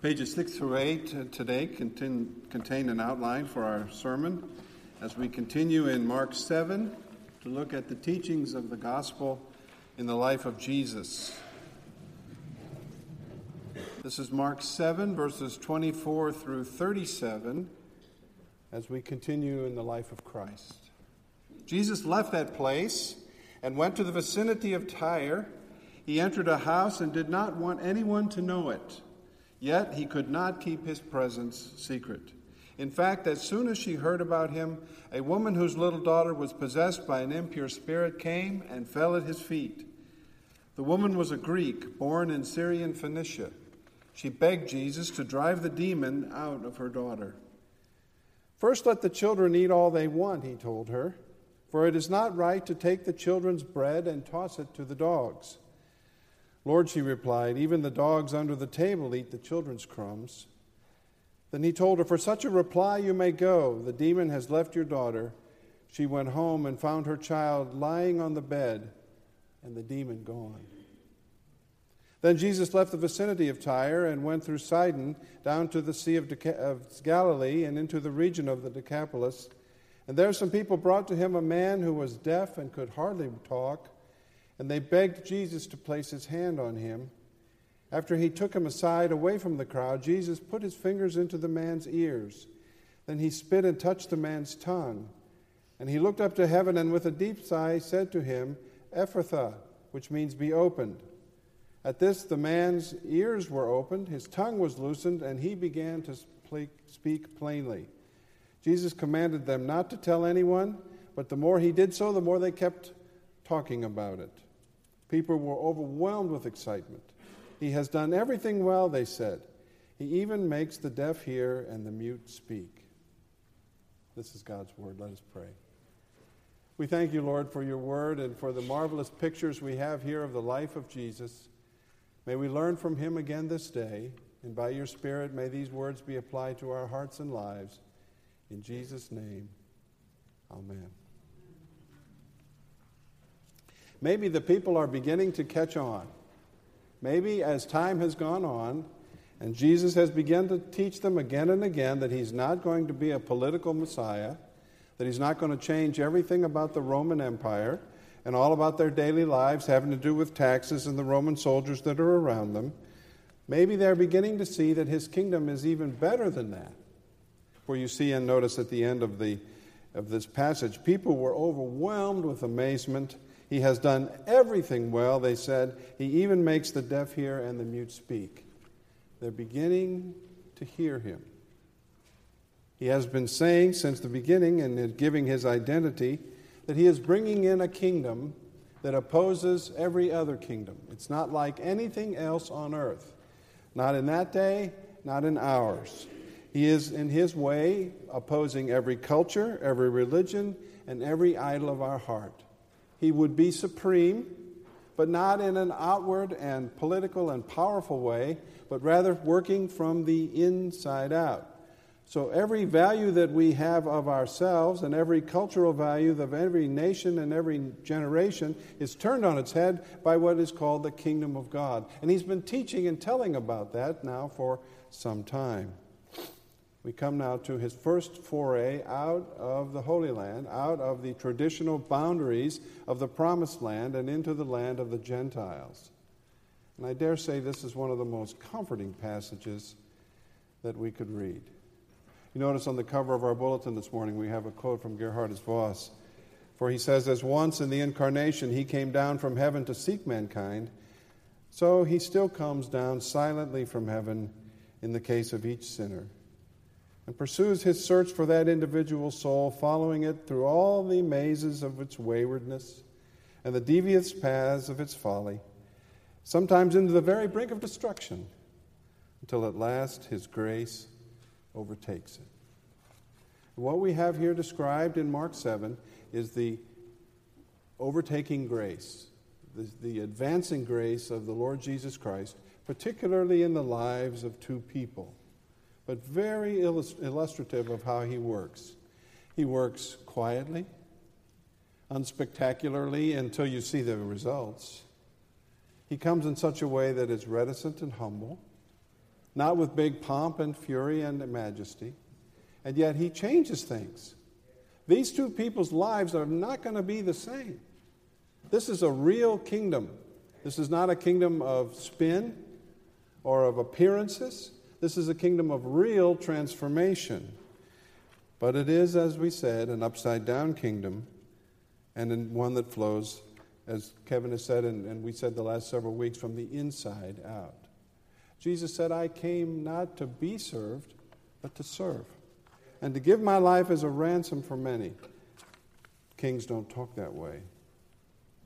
Pages 6 through 8 uh, today contain, contain an outline for our sermon as we continue in Mark 7 to look at the teachings of the gospel in the life of Jesus. This is Mark 7, verses 24 through 37, as we continue in the life of Christ. Jesus left that place and went to the vicinity of Tyre. He entered a house and did not want anyone to know it. Yet he could not keep his presence secret. In fact, as soon as she heard about him, a woman whose little daughter was possessed by an impure spirit came and fell at his feet. The woman was a Greek, born in Syrian Phoenicia. She begged Jesus to drive the demon out of her daughter. First, let the children eat all they want, he told her, for it is not right to take the children's bread and toss it to the dogs. Lord, she replied, even the dogs under the table eat the children's crumbs. Then he told her, For such a reply you may go. The demon has left your daughter. She went home and found her child lying on the bed and the demon gone. Then Jesus left the vicinity of Tyre and went through Sidon down to the Sea of, of Galilee and into the region of the Decapolis. And there some people brought to him a man who was deaf and could hardly talk. And they begged Jesus to place his hand on him. After he took him aside away from the crowd, Jesus put his fingers into the man's ears. Then he spit and touched the man's tongue. And he looked up to heaven and with a deep sigh said to him, Ephphatha, which means be opened. At this, the man's ears were opened, his tongue was loosened, and he began to speak plainly. Jesus commanded them not to tell anyone, but the more he did so, the more they kept talking about it. People were overwhelmed with excitement. He has done everything well, they said. He even makes the deaf hear and the mute speak. This is God's word. Let us pray. We thank you, Lord, for your word and for the marvelous pictures we have here of the life of Jesus. May we learn from him again this day, and by your Spirit, may these words be applied to our hearts and lives. In Jesus' name, amen. Maybe the people are beginning to catch on. Maybe as time has gone on, and Jesus has begun to teach them again and again that he's not going to be a political Messiah, that he's not going to change everything about the Roman Empire and all about their daily lives having to do with taxes and the Roman soldiers that are around them. Maybe they're beginning to see that his kingdom is even better than that. For you see and notice at the end of, the, of this passage, people were overwhelmed with amazement he has done everything well, they said. He even makes the deaf hear and the mute speak. They're beginning to hear him. He has been saying since the beginning and giving his identity that he is bringing in a kingdom that opposes every other kingdom. It's not like anything else on earth. Not in that day, not in ours. He is, in his way, opposing every culture, every religion, and every idol of our heart. He would be supreme, but not in an outward and political and powerful way, but rather working from the inside out. So every value that we have of ourselves and every cultural value of every nation and every generation is turned on its head by what is called the kingdom of God. And he's been teaching and telling about that now for some time. We come now to his first foray out of the Holy Land, out of the traditional boundaries of the Promised Land, and into the land of the Gentiles. And I dare say this is one of the most comforting passages that we could read. You notice on the cover of our bulletin this morning, we have a quote from Geerhardus Vos. For he says, As once in the incarnation he came down from heaven to seek mankind, so he still comes down silently from heaven in the case of each sinner and pursues his search for that individual soul, following it through all the mazes of its waywardness and the devious paths of its folly, sometimes into the very brink of destruction, until at last his grace overtakes it. What we have here described in Mark 7 is the overtaking grace, the, the advancing grace of the Lord Jesus Christ, particularly in the lives of two people but very illustrative of how he works. He works quietly, unspectacularly until you see the results. He comes in such a way that is reticent and humble, not with big pomp and fury and majesty. And yet he changes things. These two people's lives are not going to be the same. This is a real kingdom. This is not a kingdom of spin or of appearances. This is a kingdom of real transformation. But it is, as we said, an upside down kingdom and one that flows, as Kevin has said, and, and we said the last several weeks, from the inside out. Jesus said, I came not to be served, but to serve, and to give my life as a ransom for many. Kings don't talk that way.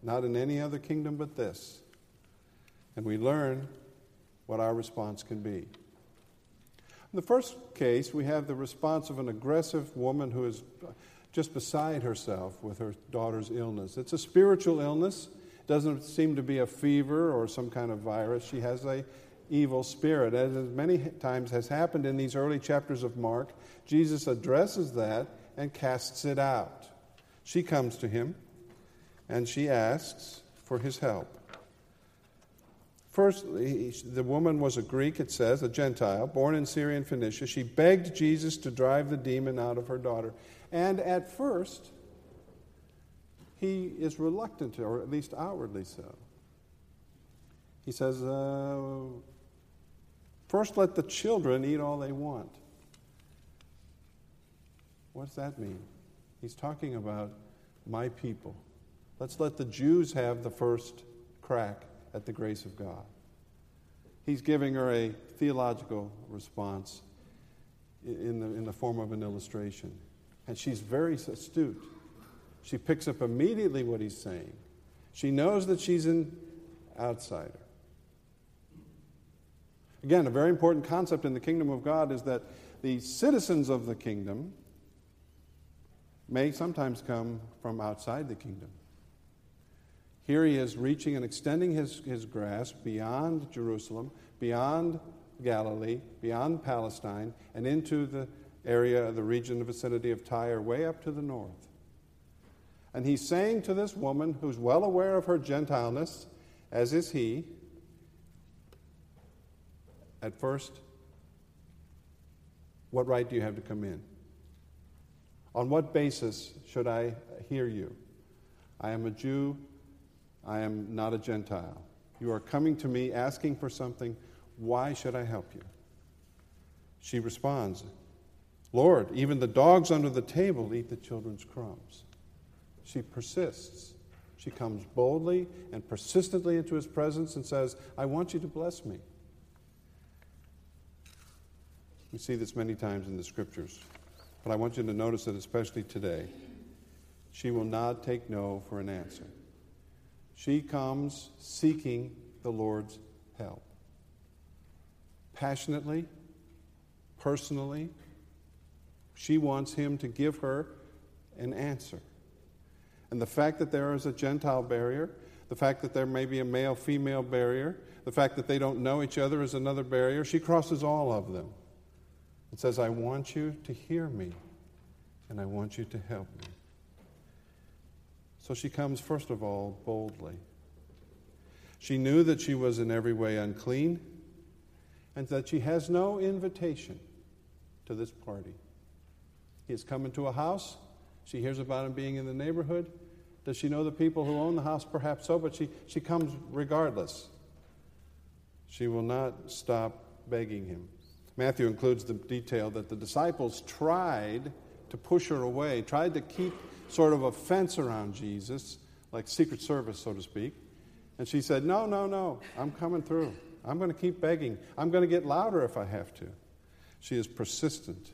Not in any other kingdom but this. And we learn what our response can be. In the first case, we have the response of an aggressive woman who is just beside herself with her daughter's illness. It's a spiritual illness. It doesn't seem to be a fever or some kind of virus. She has a evil spirit. As many times has happened in these early chapters of Mark, Jesus addresses that and casts it out. She comes to him and she asks for his help. First, the woman was a Greek, it says, a Gentile, born in Syrian Phoenicia. She begged Jesus to drive the demon out of her daughter. And at first, he is reluctant or at least outwardly so. He says, uh, First, let the children eat all they want. What does that mean? He's talking about my people. Let's let the Jews have the first crack at the grace of God. He's giving her a theological response in the, in the form of an illustration. And she's very astute. She picks up immediately what he's saying. She knows that she's an outsider. Again, a very important concept in the kingdom of God is that the citizens of the kingdom may sometimes come from outside the kingdom. Here he is reaching and extending his, his grasp beyond Jerusalem, beyond Galilee, beyond Palestine, and into the area, the region, the vicinity of Tyre, way up to the north. And he's saying to this woman, who's well aware of her Gentileness, as is he, at first, what right do you have to come in? On what basis should I hear you? I am a Jew I am not a Gentile. You are coming to me asking for something. Why should I help you? She responds, Lord, even the dogs under the table eat the children's crumbs. She persists. She comes boldly and persistently into his presence and says, I want you to bless me. We see this many times in the scriptures, but I want you to notice it especially today. She will not take no for an answer. She comes seeking the Lord's help. Passionately, personally, she wants him to give her an answer. And the fact that there is a Gentile barrier, the fact that there may be a male female barrier, the fact that they don't know each other is another barrier, she crosses all of them and says, I want you to hear me and I want you to help me. So she comes, first of all, boldly. She knew that she was in every way unclean and that she has no invitation to this party. He has come into a house. She hears about him being in the neighborhood. Does she know the people who own the house? Perhaps so, but she, she comes regardless. She will not stop begging him. Matthew includes the detail that the disciples tried to push her away, tried to keep sort of a fence around Jesus, like Secret Service, so to speak. And she said, No, no, no, I'm coming through. I'm going to keep begging. I'm going to get louder if I have to. She is persistent.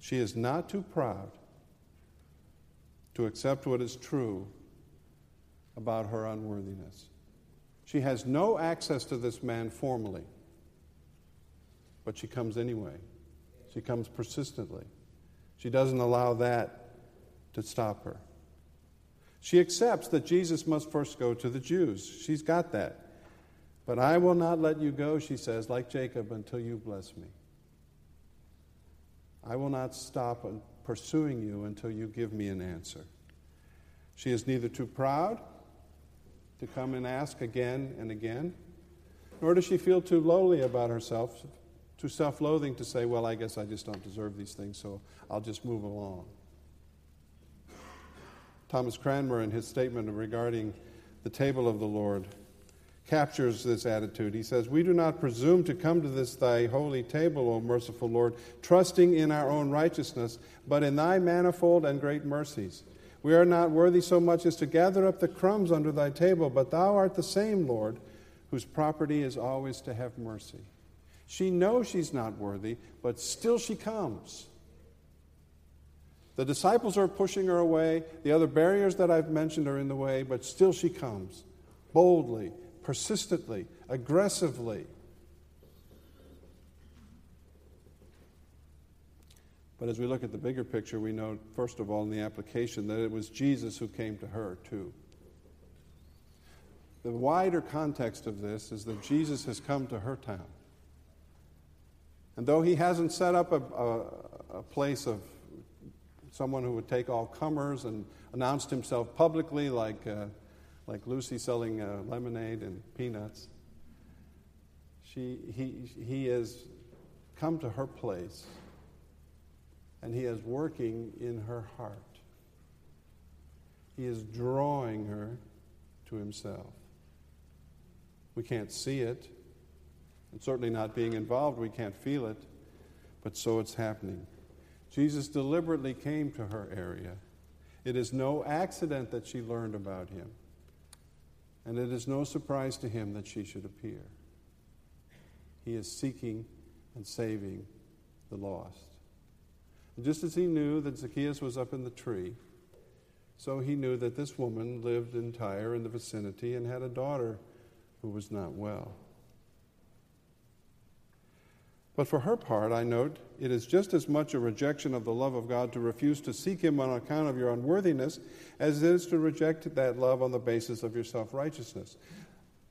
She is not too proud to accept what is true about her unworthiness. She has no access to this man formally, but she comes anyway. She comes persistently. She doesn't allow that to stop her. She accepts that Jesus must first go to the Jews. She's got that. But I will not let you go, she says, like Jacob, until you bless me. I will not stop pursuing you until you give me an answer. She is neither too proud to come and ask again and again, nor does she feel too lowly about herself, too self loathing to say, Well, I guess I just don't deserve these things, so I'll just move along. Thomas Cranmer, in his statement regarding the table of the Lord, captures this attitude. He says, We do not presume to come to this thy holy table, O merciful Lord, trusting in our own righteousness, but in thy manifold and great mercies. We are not worthy so much as to gather up the crumbs under thy table, but thou art the same, Lord, whose property is always to have mercy. She knows she's not worthy, but still she comes. The disciples are pushing her away. The other barriers that I've mentioned are in the way, but still she comes boldly, persistently, aggressively. But as we look at the bigger picture, we know, first of all, in the application, that it was Jesus who came to her, too. The wider context of this is that Jesus has come to her town. And though he hasn't set up a, a, a place of someone who would take all comers and announced himself publicly, like, uh, like Lucy selling uh, lemonade and peanuts, she, he, he has come to her place and he is working in her heart. He is drawing her to himself. We can't see it, and certainly not being involved, we can't feel it, but so it's happening. Jesus deliberately came to her area. It is no accident that she learned about him, and it is no surprise to him that she should appear. He is seeking and saving the lost. And just as he knew that Zacchaeus was up in the tree, so he knew that this woman lived in Tyre in the vicinity and had a daughter who was not well. But for her part, I note, it is just as much a rejection of the love of God to refuse to seek Him on account of your unworthiness as it is to reject that love on the basis of your self righteousness.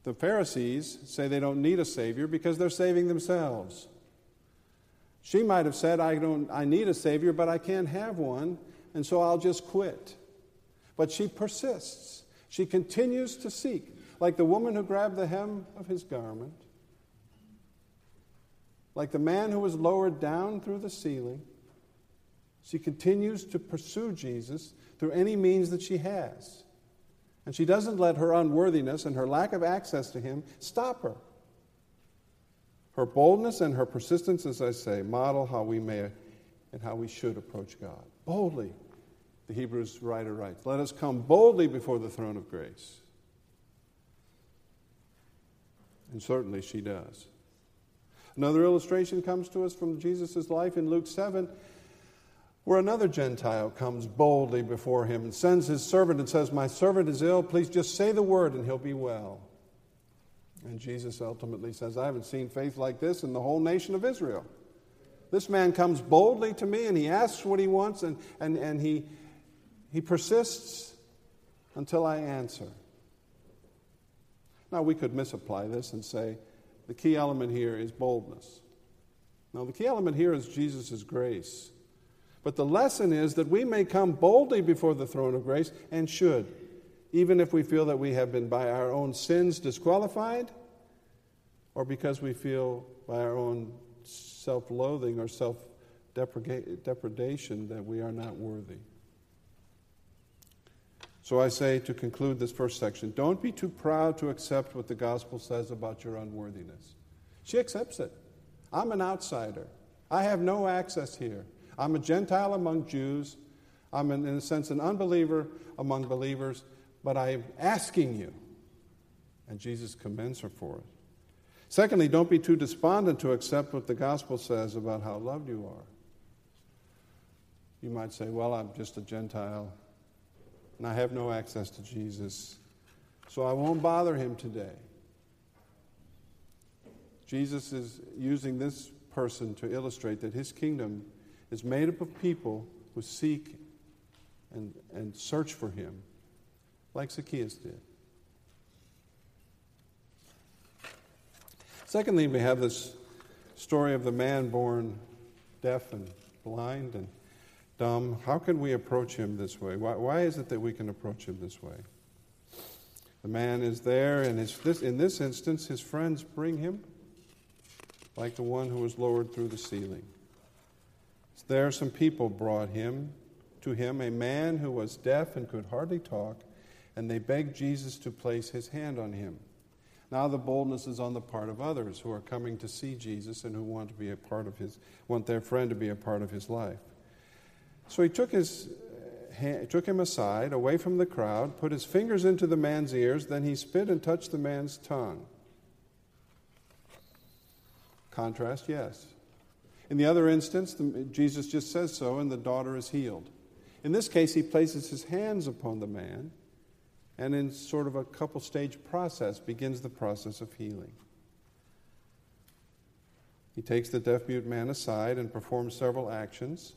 The Pharisees say they don't need a Savior because they're saving themselves. She might have said, I, don't, I need a Savior, but I can't have one, and so I'll just quit. But she persists. She continues to seek like the woman who grabbed the hem of his garment, like the man who was lowered down through the ceiling. She continues to pursue Jesus through any means that she has. And she doesn't let her unworthiness and her lack of access to him stop her. Her boldness and her persistence, as I say, model how we may and how we should approach God. Boldly, the Hebrews writer writes, Let us come boldly before the throne of grace And certainly she does. Another illustration comes to us from Jesus' life in Luke 7, where another Gentile comes boldly before him and sends his servant and says, My servant is ill. Please just say the word and he'll be well. And Jesus ultimately says, I haven't seen faith like this in the whole nation of Israel. This man comes boldly to me and he asks what he wants and, and, and he, he persists until I answer. Now, we could misapply this and say the key element here is boldness. Now, the key element here is Jesus' grace. But the lesson is that we may come boldly before the throne of grace and should, even if we feel that we have been by our own sins disqualified or because we feel by our own self loathing or self depredation that we are not worthy. So I say to conclude this first section don't be too proud to accept what the gospel says about your unworthiness. She accepts it. I'm an outsider. I have no access here. I'm a Gentile among Jews. I'm, in, in a sense, an unbeliever among believers, but I'm asking you. And Jesus commends her for it. Secondly, don't be too despondent to accept what the gospel says about how loved you are. You might say, Well, I'm just a Gentile and I have no access to Jesus, so I won't bother him today. Jesus is using this person to illustrate that his kingdom is made up of people who seek and, and search for him, like Zacchaeus did. Secondly, we have this story of the man born deaf and blind and dumb. How can we approach him this way? Why, why is it that we can approach him this way? The man is there, and his, this, in this instance, his friends bring him like the one who was lowered through the ceiling. There, some people brought him to him, a man who was deaf and could hardly talk, and they begged Jesus to place his hand on him. Now the boldness is on the part of others who are coming to see Jesus and who want to be a part of his, want their friend to be a part of his life. So he took his eh, took him aside, away from the crowd, put his fingers into the man's ears, then he spit and touched the man's tongue. Contrast, yes. In the other instance, the, Jesus just says so, and the daughter is healed. In this case, he places his hands upon the man and in sort of a couple stage process begins the process of healing. He takes the deaf mute man aside and performs several actions.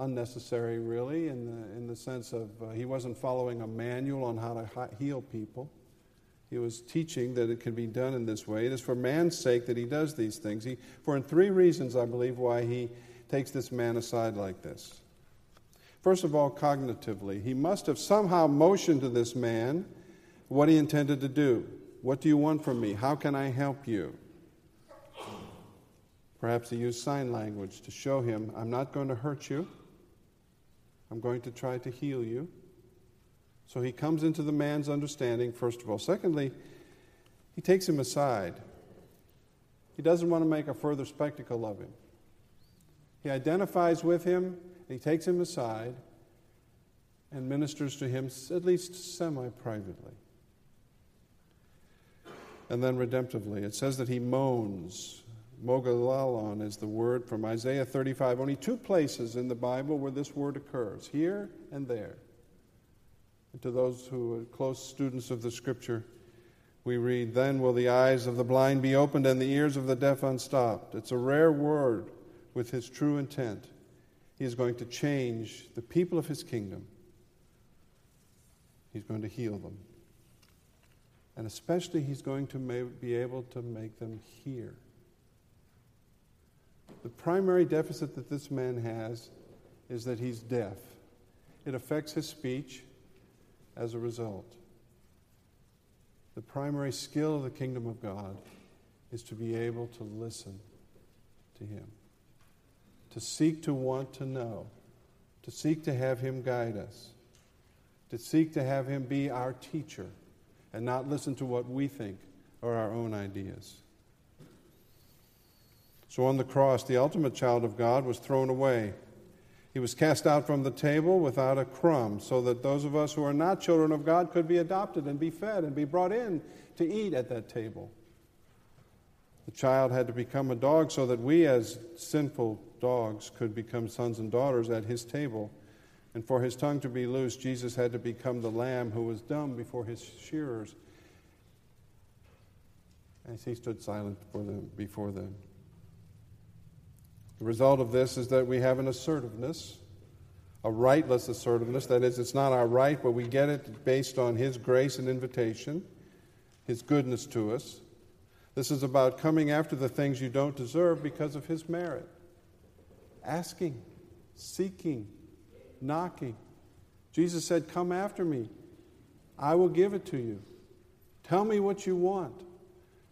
Unnecessary, really, in the, in the sense of uh, he wasn't following a manual on how to heal people. He was teaching that it can be done in this way. It is for man's sake that he does these things. He, for in three reasons, I believe, why he takes this man aside like this. First of all, cognitively, he must have somehow motioned to this man what he intended to do. What do you want from me? How can I help you? Perhaps he used sign language to show him, I'm not going to hurt you. I'm going to try to heal you. So he comes into the man's understanding, first of all. Secondly, he takes him aside. He doesn't want to make a further spectacle of him. He identifies with him, he takes him aside and ministers to him at least semi privately. And then redemptively, it says that he moans. Mogilalon is the word from Isaiah 35. Only two places in the Bible where this word occurs here and there. And to those who are close students of the scripture, we read, Then will the eyes of the blind be opened and the ears of the deaf unstopped. It's a rare word with his true intent. He is going to change the people of his kingdom, he's going to heal them. And especially, he's going to be able to make them hear. The primary deficit that this man has is that he's deaf. It affects his speech as a result. The primary skill of the kingdom of God is to be able to listen to him to seek to want to know, to seek to have Him guide us, to seek to have Him be our teacher, and not listen to what we think or our own ideas. So on the cross, the ultimate child of God was thrown away. He was cast out from the table without a crumb, so that those of us who are not children of God could be adopted and be fed and be brought in to eat at that table. The child had to become a dog so that we, as sinful dogs could become sons and daughters at his table. And for his tongue to be loose, Jesus had to become the lamb who was dumb before his shearers as he stood silent before them. Before. The result of this is that we have an assertiveness, a rightless assertiveness. That is, it's not our right, but we get it based on his grace and invitation, his goodness to us. This is about coming after the things you don't deserve because of his merit asking, seeking, knocking. Jesus said, Come after me. I will give it to you. Tell me what you want.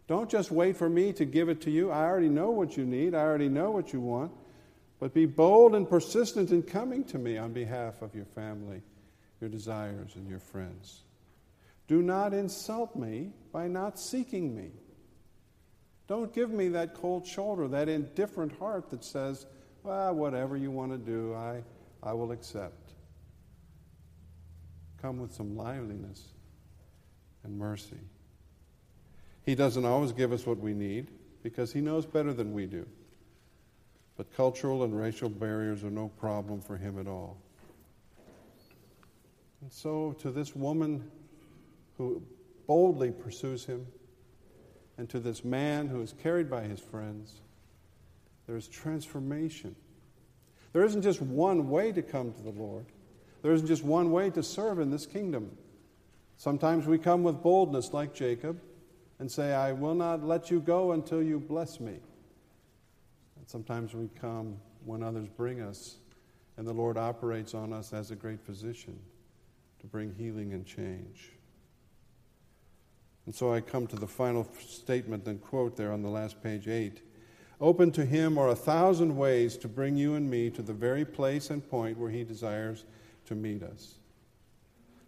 Don't just wait for me to give it to you. I already know what you need, I already know what you want. But be bold and persistent in coming to me on behalf of your family, your desires, and your friends. Do not insult me by not seeking me. Don't give me that cold shoulder, that indifferent heart that says, well, whatever you want to do, I, I will accept. Come with some liveliness and mercy. He doesn't always give us what we need because he knows better than we do. But cultural and racial barriers are no problem for him at all. And so, to this woman who boldly pursues him, and to this man who is carried by his friends, there's transformation. There isn't just one way to come to the Lord, there isn't just one way to serve in this kingdom. Sometimes we come with boldness, like Jacob, and say, I will not let you go until you bless me. And sometimes we come when others bring us, and the Lord operates on us as a great physician to bring healing and change. And so I come to the final statement and quote there on the last page 8. Open to him are a thousand ways to bring you and me to the very place and point where he desires to meet us.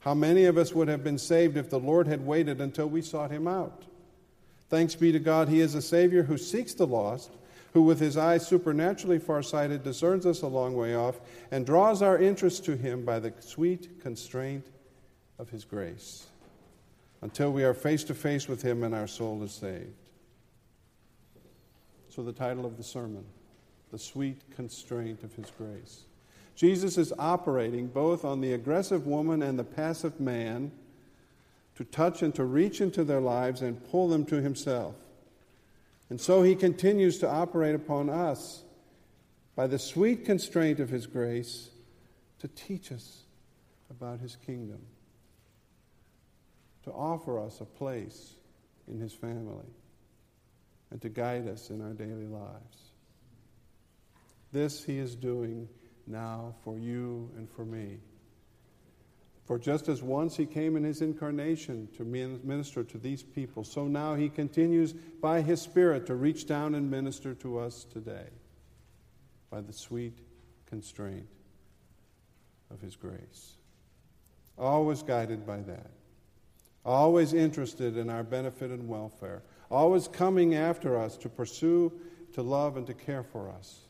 How many of us would have been saved if the Lord had waited until we sought him out? Thanks be to God, he is a Savior who seeks the lost, who with his eyes supernaturally farsighted discerns us a long way off and draws our interest to him by the sweet constraint of his grace until we are face to face with him and our soul is saved. So, the title of the sermon, The Sweet Constraint of His Grace. Jesus is operating both on the aggressive woman and the passive man to touch and to reach into their lives and pull them to Himself. And so He continues to operate upon us by the sweet constraint of His grace to teach us about His kingdom, to offer us a place in His family and to guide us in our daily lives. This he is doing now for you and for me. For just as once he came in his incarnation to minister to these people, so now he continues by his Spirit to reach down and minister to us today by the sweet constraint of his grace. Always guided by that, always interested in our benefit and welfare. Always coming after us to pursue, to love, and to care for us,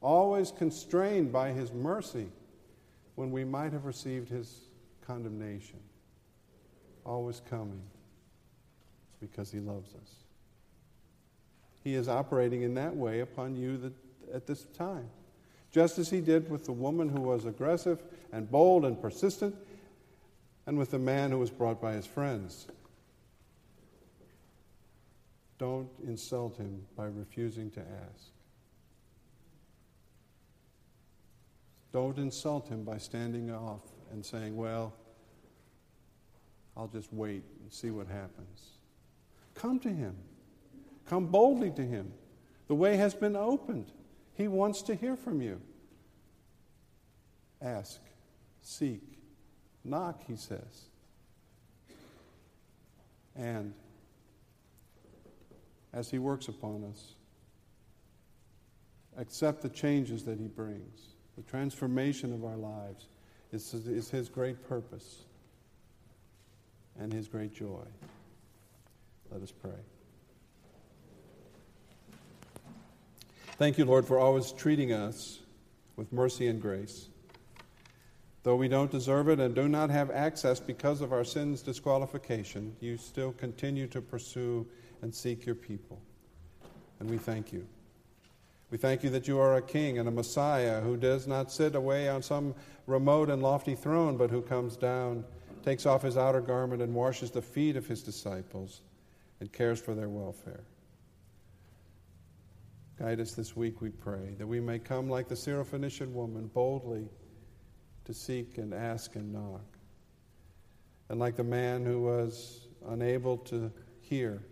always constrained by His mercy when we might have received His condemnation, always coming because He loves us. He is operating in that way upon you that, at this time. Just as he did with the woman who was aggressive and bold and persistent, and with the man who was brought by his friends. Don't insult him by refusing to ask. Don't insult him by standing off and saying, Well, I'll just wait and see what happens. Come to him. Come boldly to him. The way has been opened. He wants to hear from you. Ask, seek, knock, he says. And as He works upon us. Accept the changes that He brings. The transformation of our lives is, is His great purpose and His great joy. Let us pray. Thank you, Lord, for always treating us with mercy and grace. Though we don't deserve it and do not have access because of our sin's disqualification, you still continue to pursue and seek your people. And we thank you. We thank you that you are a king and a Messiah who does not sit away on some remote and lofty throne, but who comes down, takes off his outer garment, and washes the feet of his disciples and cares for their welfare. Guide us this week, we pray, that we may come like the Syrophoenician woman boldly to seek and ask and knock. And like the man who was unable to hear,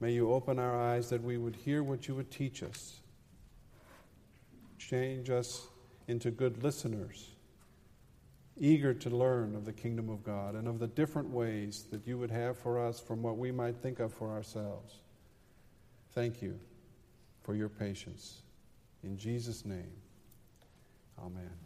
May you open our eyes that we would hear what you would teach us. Change us into good listeners, eager to learn of the kingdom of God and of the different ways that you would have for us from what we might think of for ourselves. Thank you for your patience. In Jesus' name, amen.